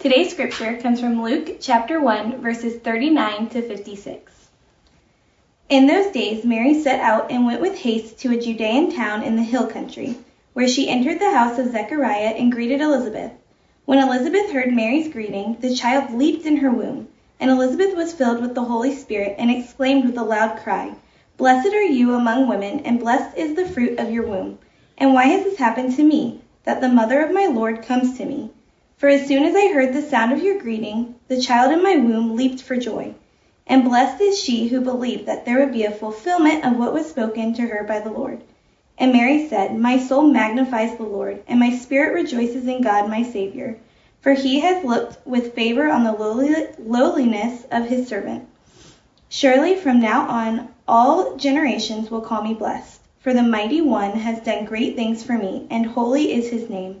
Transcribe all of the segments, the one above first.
Today's scripture comes from Luke chapter 1, verses 39 to 56. In those days, Mary set out and went with haste to a Judean town in the hill country, where she entered the house of Zechariah and greeted Elizabeth. When Elizabeth heard Mary's greeting, the child leaped in her womb, and Elizabeth was filled with the Holy Spirit and exclaimed with a loud cry, Blessed are you among women, and blessed is the fruit of your womb. And why has this happened to me, that the mother of my Lord comes to me? For as soon as I heard the sound of your greeting, the child in my womb leaped for joy. And blessed is she who believed that there would be a fulfillment of what was spoken to her by the Lord. And Mary said, My soul magnifies the Lord, and my spirit rejoices in God my Savior, for he has looked with favor on the lowliness of his servant. Surely from now on all generations will call me blessed, for the mighty one has done great things for me, and holy is his name.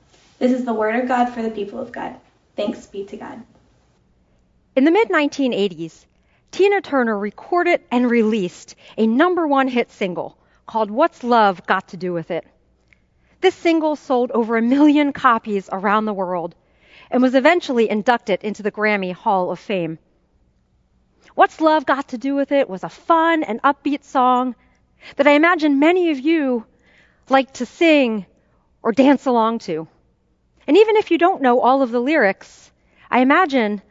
This is the word of God for the people of God. Thanks be to God. In the mid 1980s, Tina Turner recorded and released a number one hit single called What's Love Got to Do with It? This single sold over a million copies around the world and was eventually inducted into the Grammy Hall of Fame. What's Love Got to Do with It was a fun and upbeat song that I imagine many of you like to sing or dance along to. And even if you don't know all of the lyrics, I imagine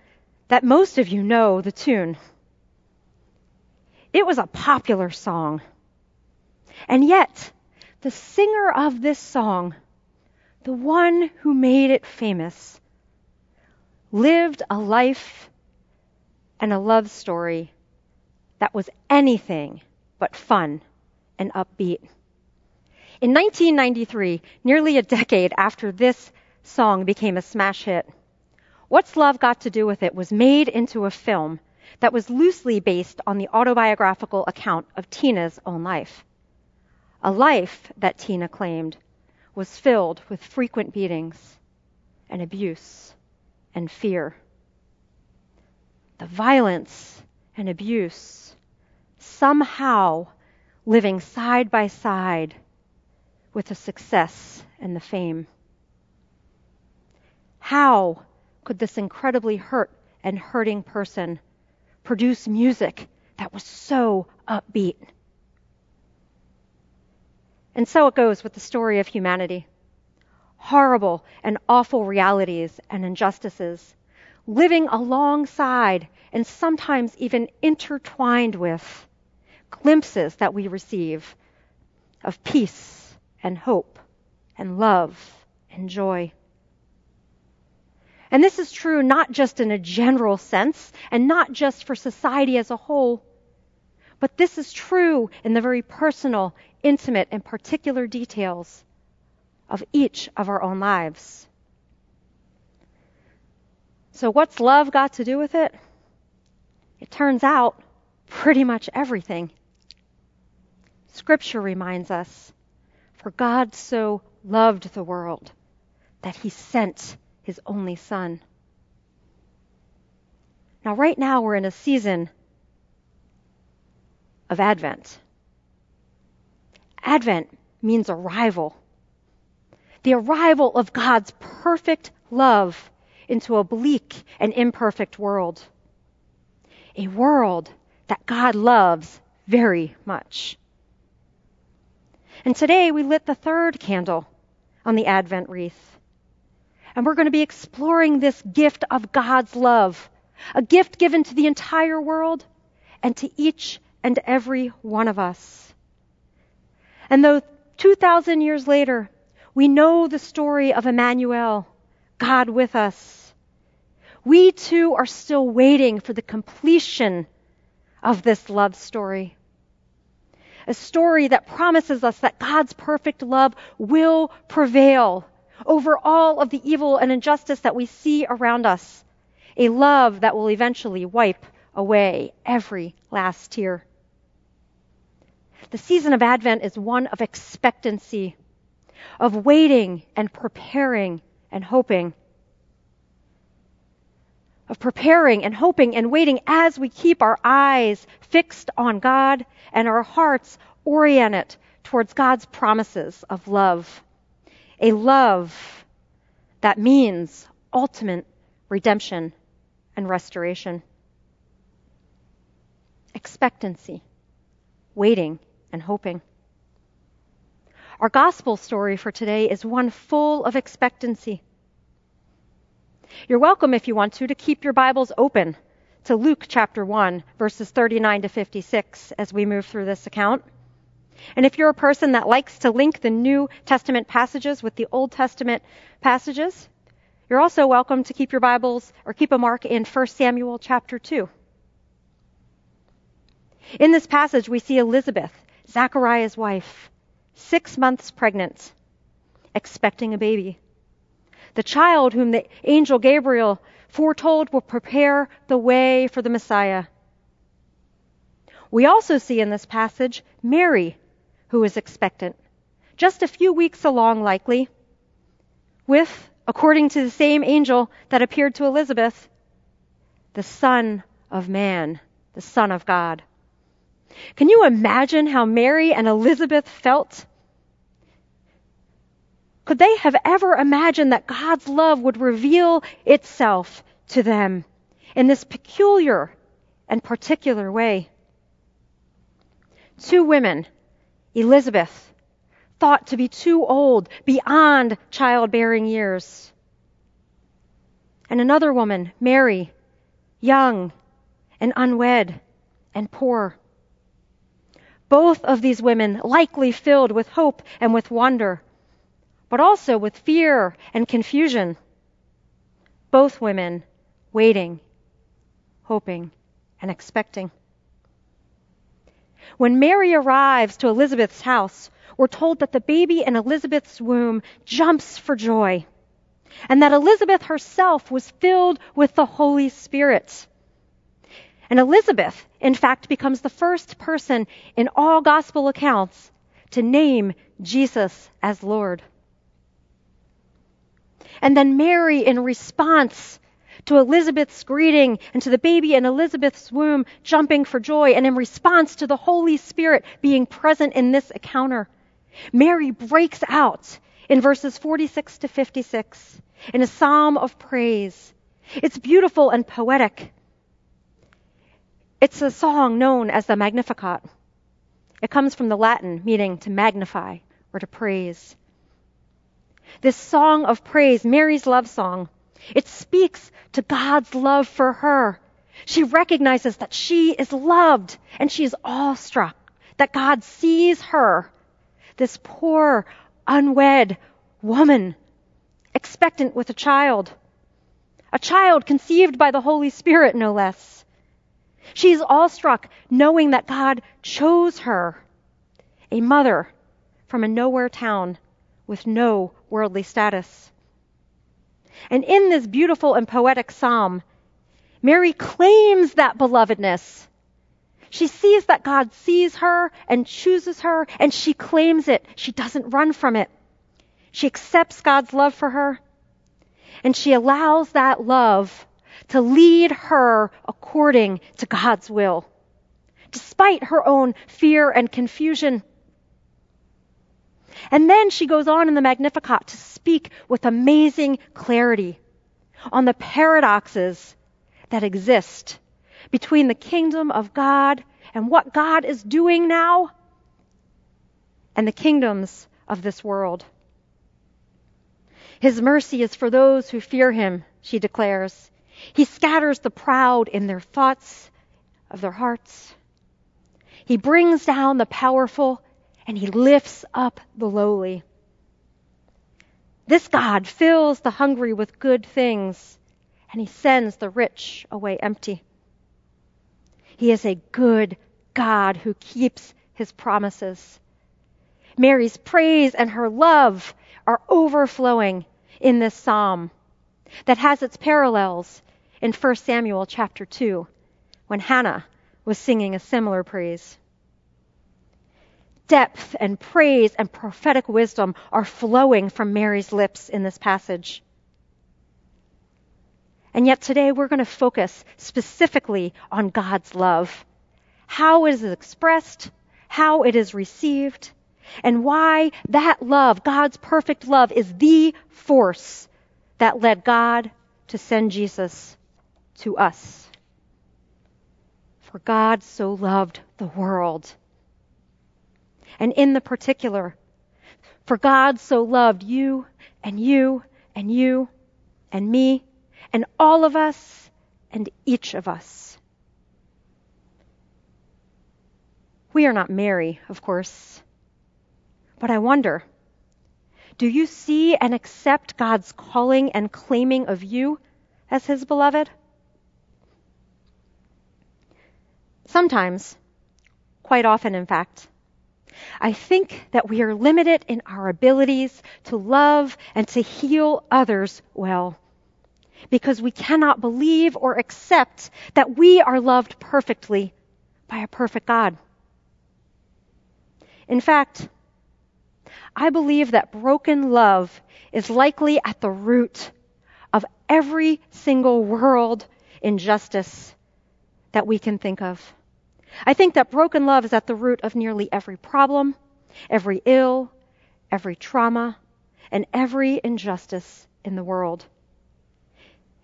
that most of you know the tune. It was a popular song. And yet, the singer of this song, the one who made it famous, lived a life and a love story that was anything but fun and upbeat. In 1993, nearly a decade after this song became a smash hit. What's Love Got to Do with It was made into a film that was loosely based on the autobiographical account of Tina's own life. A life that Tina claimed was filled with frequent beatings and abuse and fear. The violence and abuse somehow living side by side with the success and the fame. How could this incredibly hurt and hurting person produce music that was so upbeat? And so it goes with the story of humanity. Horrible and awful realities and injustices, living alongside and sometimes even intertwined with glimpses that we receive of peace and hope and love and joy. And this is true not just in a general sense and not just for society as a whole, but this is true in the very personal, intimate, and particular details of each of our own lives. So, what's love got to do with it? It turns out pretty much everything. Scripture reminds us for God so loved the world that he sent his only son. Now, right now, we're in a season of Advent. Advent means arrival. The arrival of God's perfect love into a bleak and imperfect world. A world that God loves very much. And today we lit the third candle on the Advent wreath. And we're going to be exploring this gift of God's love, a gift given to the entire world and to each and every one of us. And though 2,000 years later, we know the story of Emmanuel, God with us, we too are still waiting for the completion of this love story. A story that promises us that God's perfect love will prevail over all of the evil and injustice that we see around us. a love that will eventually wipe away every last tear. The season of Advent is one of expectancy, of waiting and preparing and hoping. Of preparing and hoping and waiting as we keep our eyes fixed on God and our hearts oriented towards God's promises of love. A love that means ultimate redemption and restoration. Expectancy, waiting and hoping. Our gospel story for today is one full of expectancy. You're welcome, if you want to, to keep your Bibles open to Luke chapter 1, verses 39 to 56 as we move through this account. And if you're a person that likes to link the New Testament passages with the Old Testament passages, you're also welcome to keep your Bibles or keep a mark in 1 Samuel chapter 2. In this passage, we see Elizabeth, Zachariah's wife, six months pregnant, expecting a baby. The child whom the angel Gabriel foretold will prepare the way for the Messiah. We also see in this passage Mary, who is expectant, just a few weeks along, likely, with, according to the same angel that appeared to Elizabeth, the Son of Man, the Son of God. Can you imagine how Mary and Elizabeth felt? Could they have ever imagined that God's love would reveal itself to them in this peculiar and particular way? Two women, Elizabeth, thought to be too old, beyond childbearing years. And another woman, Mary, young and unwed and poor. Both of these women likely filled with hope and with wonder, but also with fear and confusion. Both women waiting, hoping, and expecting. When Mary arrives to Elizabeth's house, we're told that the baby in Elizabeth's womb jumps for joy, and that Elizabeth herself was filled with the Holy Spirit. And Elizabeth, in fact, becomes the first person in all gospel accounts to name Jesus as Lord. And then Mary, in response to Elizabeth's greeting and to the baby in Elizabeth's womb jumping for joy, and in response to the Holy Spirit being present in this encounter, Mary breaks out in verses 46 to 56 in a psalm of praise. It's beautiful and poetic. It's a song known as the Magnificat. It comes from the Latin meaning to magnify or to praise. This song of praise, Mary's love song, it speaks to God's love for her. She recognizes that she is loved and she is awestruck that God sees her, this poor, unwed woman, expectant with a child. A child conceived by the Holy Spirit, no less. She's awestruck knowing that God chose her, a mother from a nowhere town with no worldly status. And in this beautiful and poetic psalm, Mary claims that belovedness. She sees that God sees her and chooses her, and she claims it. She doesn't run from it. She accepts God's love for her, and she allows that love to lead her according to God's will, despite her own fear and confusion. And then she goes on in the Magnificat to speak with amazing clarity on the paradoxes that exist between the kingdom of God and what God is doing now and the kingdoms of this world. His mercy is for those who fear him, she declares. He scatters the proud in their thoughts of their hearts. He brings down the powerful and he lifts up the lowly. This God fills the hungry with good things and he sends the rich away empty. He is a good God who keeps his promises. Mary's praise and her love are overflowing in this psalm that has its parallels in 1 Samuel chapter 2 when Hannah was singing a similar praise. Depth and praise and prophetic wisdom are flowing from Mary's lips in this passage. And yet today we're going to focus specifically on God's love. How it is expressed, how it is received, and why that love, God's perfect love, is the force that led God to send Jesus to us. For God so loved the world. And in the particular, for God so loved you and you and you and me and all of us and each of us. We are not Mary, of course. But I wonder do you see and accept God's calling and claiming of you as His beloved? Sometimes, quite often in fact, I think that we are limited in our abilities to love and to heal others well because we cannot believe or accept that we are loved perfectly by a perfect God. In fact, I believe that broken love is likely at the root of every single world injustice that we can think of. I think that broken love is at the root of nearly every problem, every ill, every trauma, and every injustice in the world.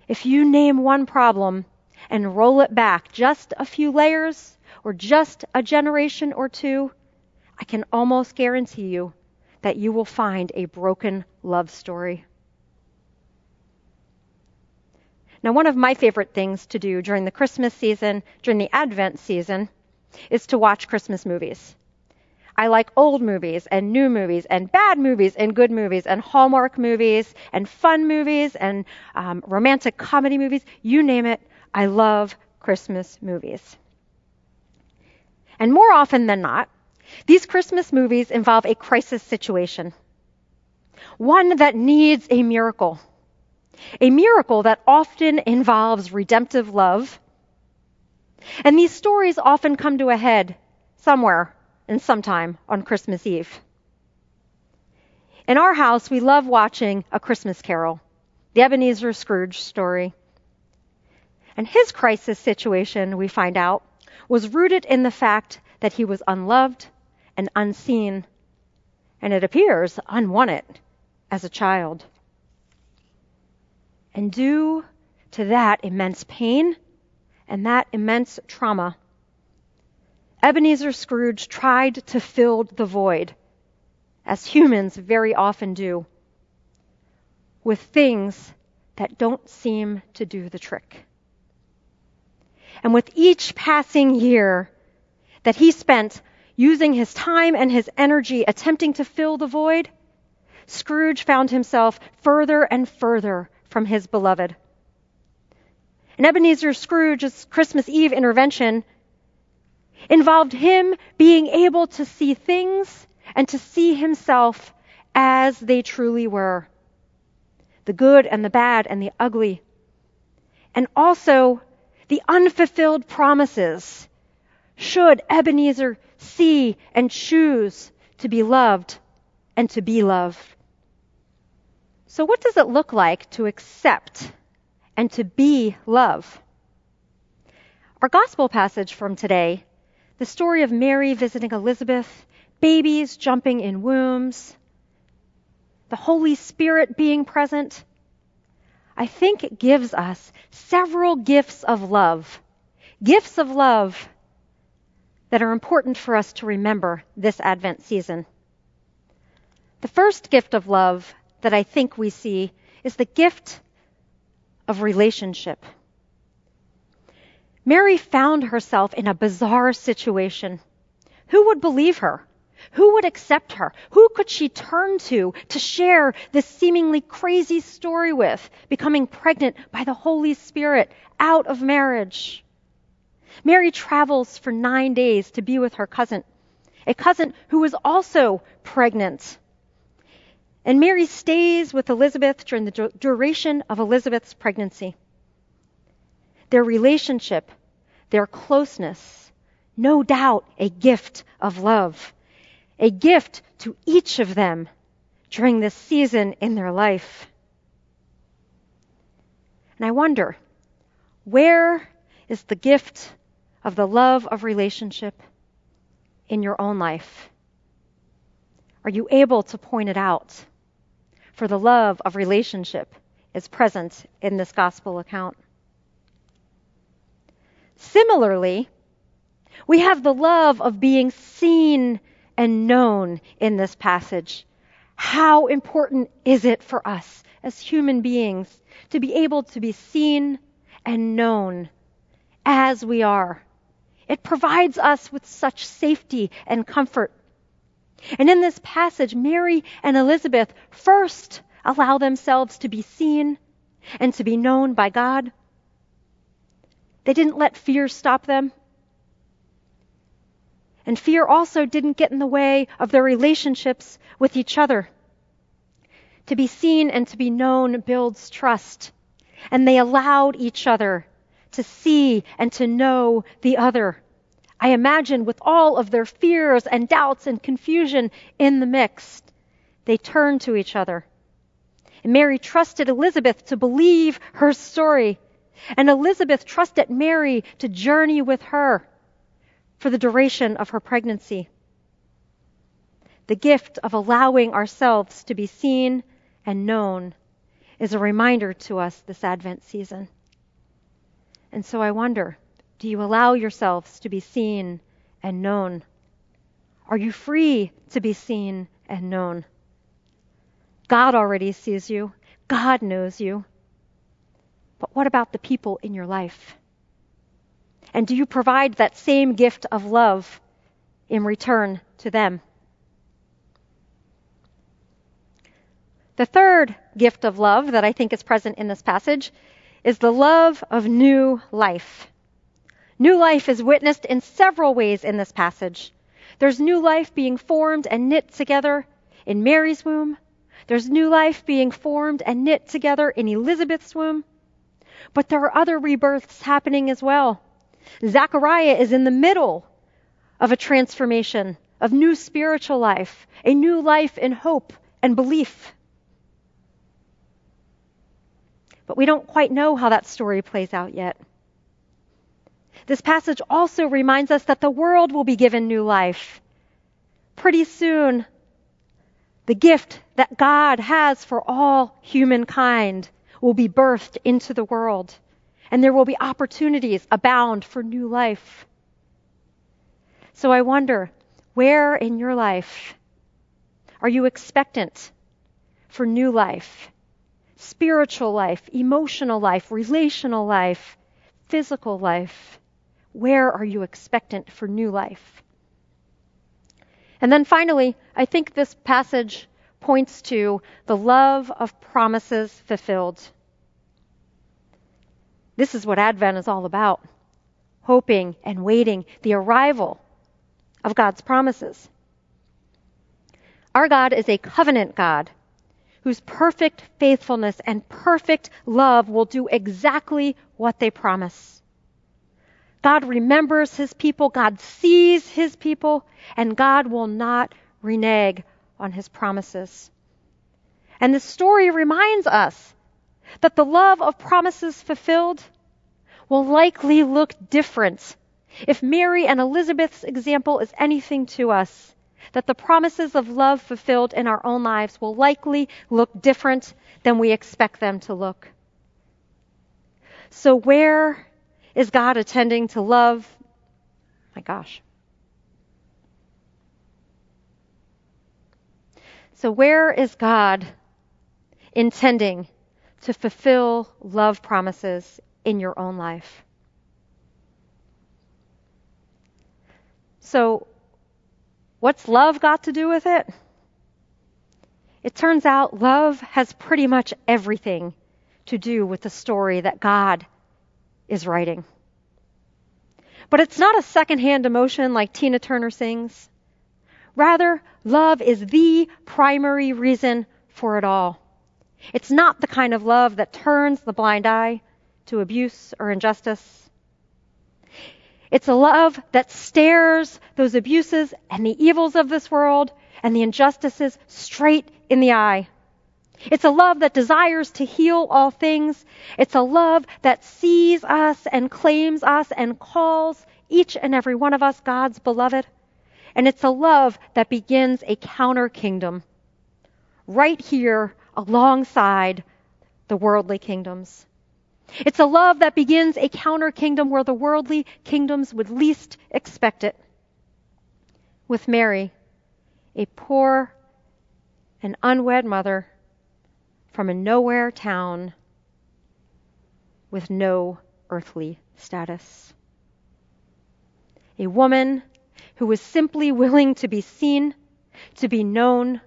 If you name one problem and roll it back just a few layers or just a generation or two, I can almost guarantee you that you will find a broken love story. Now, one of my favorite things to do during the Christmas season, during the Advent season, is to watch Christmas movies. I like old movies and new movies and bad movies and good movies and Hallmark movies and fun movies and um, romantic comedy movies. You name it. I love Christmas movies. And more often than not, these Christmas movies involve a crisis situation. One that needs a miracle. A miracle that often involves redemptive love. And these stories often come to a head somewhere and sometime on Christmas Eve. In our house, we love watching A Christmas Carol, the Ebenezer Scrooge story. And his crisis situation, we find out, was rooted in the fact that he was unloved and unseen, and it appears unwanted as a child. And due to that immense pain and that immense trauma, Ebenezer Scrooge tried to fill the void, as humans very often do, with things that don't seem to do the trick. And with each passing year that he spent using his time and his energy attempting to fill the void, Scrooge found himself further and further from his beloved. And Ebenezer Scrooge's Christmas Eve intervention involved him being able to see things and to see himself as they truly were the good and the bad and the ugly. And also the unfulfilled promises. Should Ebenezer see and choose to be loved and to be loved? So, what does it look like to accept and to be love? Our gospel passage from today the story of Mary visiting Elizabeth, babies jumping in wombs, the Holy Spirit being present, I think it gives us several gifts of love. Gifts of love that are important for us to remember this Advent season. The first gift of love that I think we see is the gift of relationship. Mary found herself in a bizarre situation. Who would believe her? Who would accept her? Who could she turn to to share this seemingly crazy story with, becoming pregnant by the Holy Spirit out of marriage? Mary travels for nine days to be with her cousin, a cousin who was also pregnant. And Mary stays with Elizabeth during the duration of Elizabeth's pregnancy. their relationship, their closeness, no doubt a gift of love, a gift to each of them during this season in their life. And I wonder, where is the gift of the love of relationship in your own life? Are you able to point it out? For the love of relationship is present in this gospel account. Similarly, we have the love of being seen and known in this passage. How important is it for us as human beings to be able to be seen and known as we are? It provides us with such safety and comfort. And in this passage, Mary and Elizabeth first allow themselves to be seen and to be known by God. They didn't let fear stop them. And fear also didn't get in the way of their relationships with each other. To be seen and to be known builds trust. And they allowed each other to see and to know the other. I imagine with all of their fears and doubts and confusion in the mix, they turned to each other. And Mary trusted Elizabeth to believe her story and Elizabeth trusted Mary to journey with her for the duration of her pregnancy. The gift of allowing ourselves to be seen and known is a reminder to us this Advent season. And so I wonder do you allow yourselves to be seen and known? Are you free to be seen and known? God already sees you, God knows you. But what about the people in your life? And do you provide that same gift of love in return to them? The third gift of love that I think is present in this passage is the love of new life. New life is witnessed in several ways in this passage. There's new life being formed and knit together in Mary's womb. There's new life being formed and knit together in Elizabeth's womb. But there are other rebirths happening as well. Zechariah is in the middle of a transformation, of new spiritual life, a new life in hope and belief. But we don't quite know how that story plays out yet. This passage also reminds us that the world will be given new life. Pretty soon, the gift that God has for all humankind will be birthed into the world, and there will be opportunities abound for new life. So I wonder, where in your life are you expectant for new life? Spiritual life, emotional life, relational life, physical life. Where are you expectant for new life? And then finally, I think this passage points to the love of promises fulfilled. This is what Advent is all about hoping and waiting the arrival of God's promises. Our God is a covenant God whose perfect faithfulness and perfect love will do exactly what they promise. God remembers his people, God sees his people, and God will not renege on his promises. And the story reminds us that the love of promises fulfilled will likely look different. If Mary and Elizabeth's example is anything to us, that the promises of love fulfilled in our own lives will likely look different than we expect them to look. So, where is God attending to love? My gosh. So, where is God intending to fulfill love promises in your own life? So, what's love got to do with it? It turns out love has pretty much everything to do with the story that God is writing. But it's not a secondhand emotion like Tina Turner sings. Rather, love is the primary reason for it all. It's not the kind of love that turns the blind eye to abuse or injustice. It's a love that stares those abuses and the evils of this world and the injustices straight in the eye. It's a love that desires to heal all things. It's a love that sees us and claims us and calls each and every one of us God's beloved. And it's a love that begins a counter kingdom right here alongside the worldly kingdoms. It's a love that begins a counter kingdom where the worldly kingdoms would least expect it. With Mary, a poor and unwed mother from a nowhere town with no earthly status. A woman who was simply willing to be seen, to be known,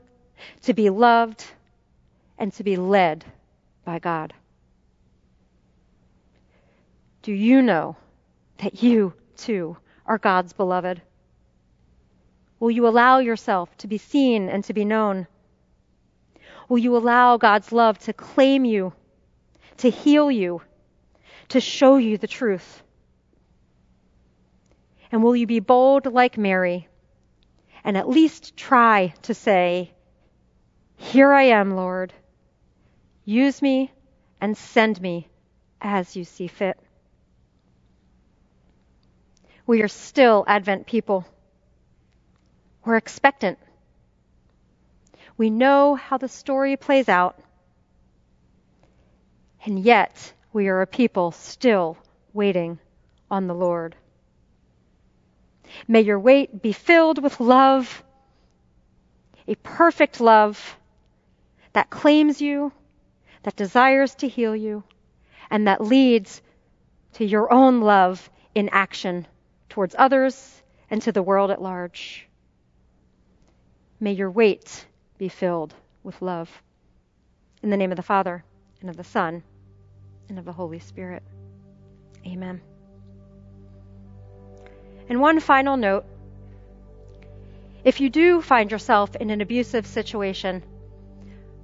to be loved, and to be led by God. Do you know that you, too, are God's beloved? Will you allow yourself to be seen and to be known? Will you allow God's love to claim you, to heal you, to show you the truth? And will you be bold like Mary and at least try to say, Here I am, Lord. Use me and send me as you see fit. We are still Advent people. We're expectant. We know how the story plays out. And yet, we are a people still waiting on the Lord. May your wait be filled with love, a perfect love that claims you, that desires to heal you, and that leads to your own love in action towards others and to the world at large. May your wait be filled with love. In the name of the Father, and of the Son, and of the Holy Spirit. Amen. And one final note if you do find yourself in an abusive situation,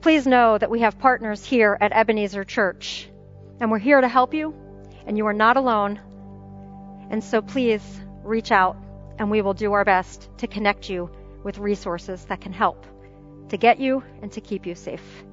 please know that we have partners here at Ebenezer Church, and we're here to help you, and you are not alone. And so please reach out, and we will do our best to connect you with resources that can help to get you and to keep you safe.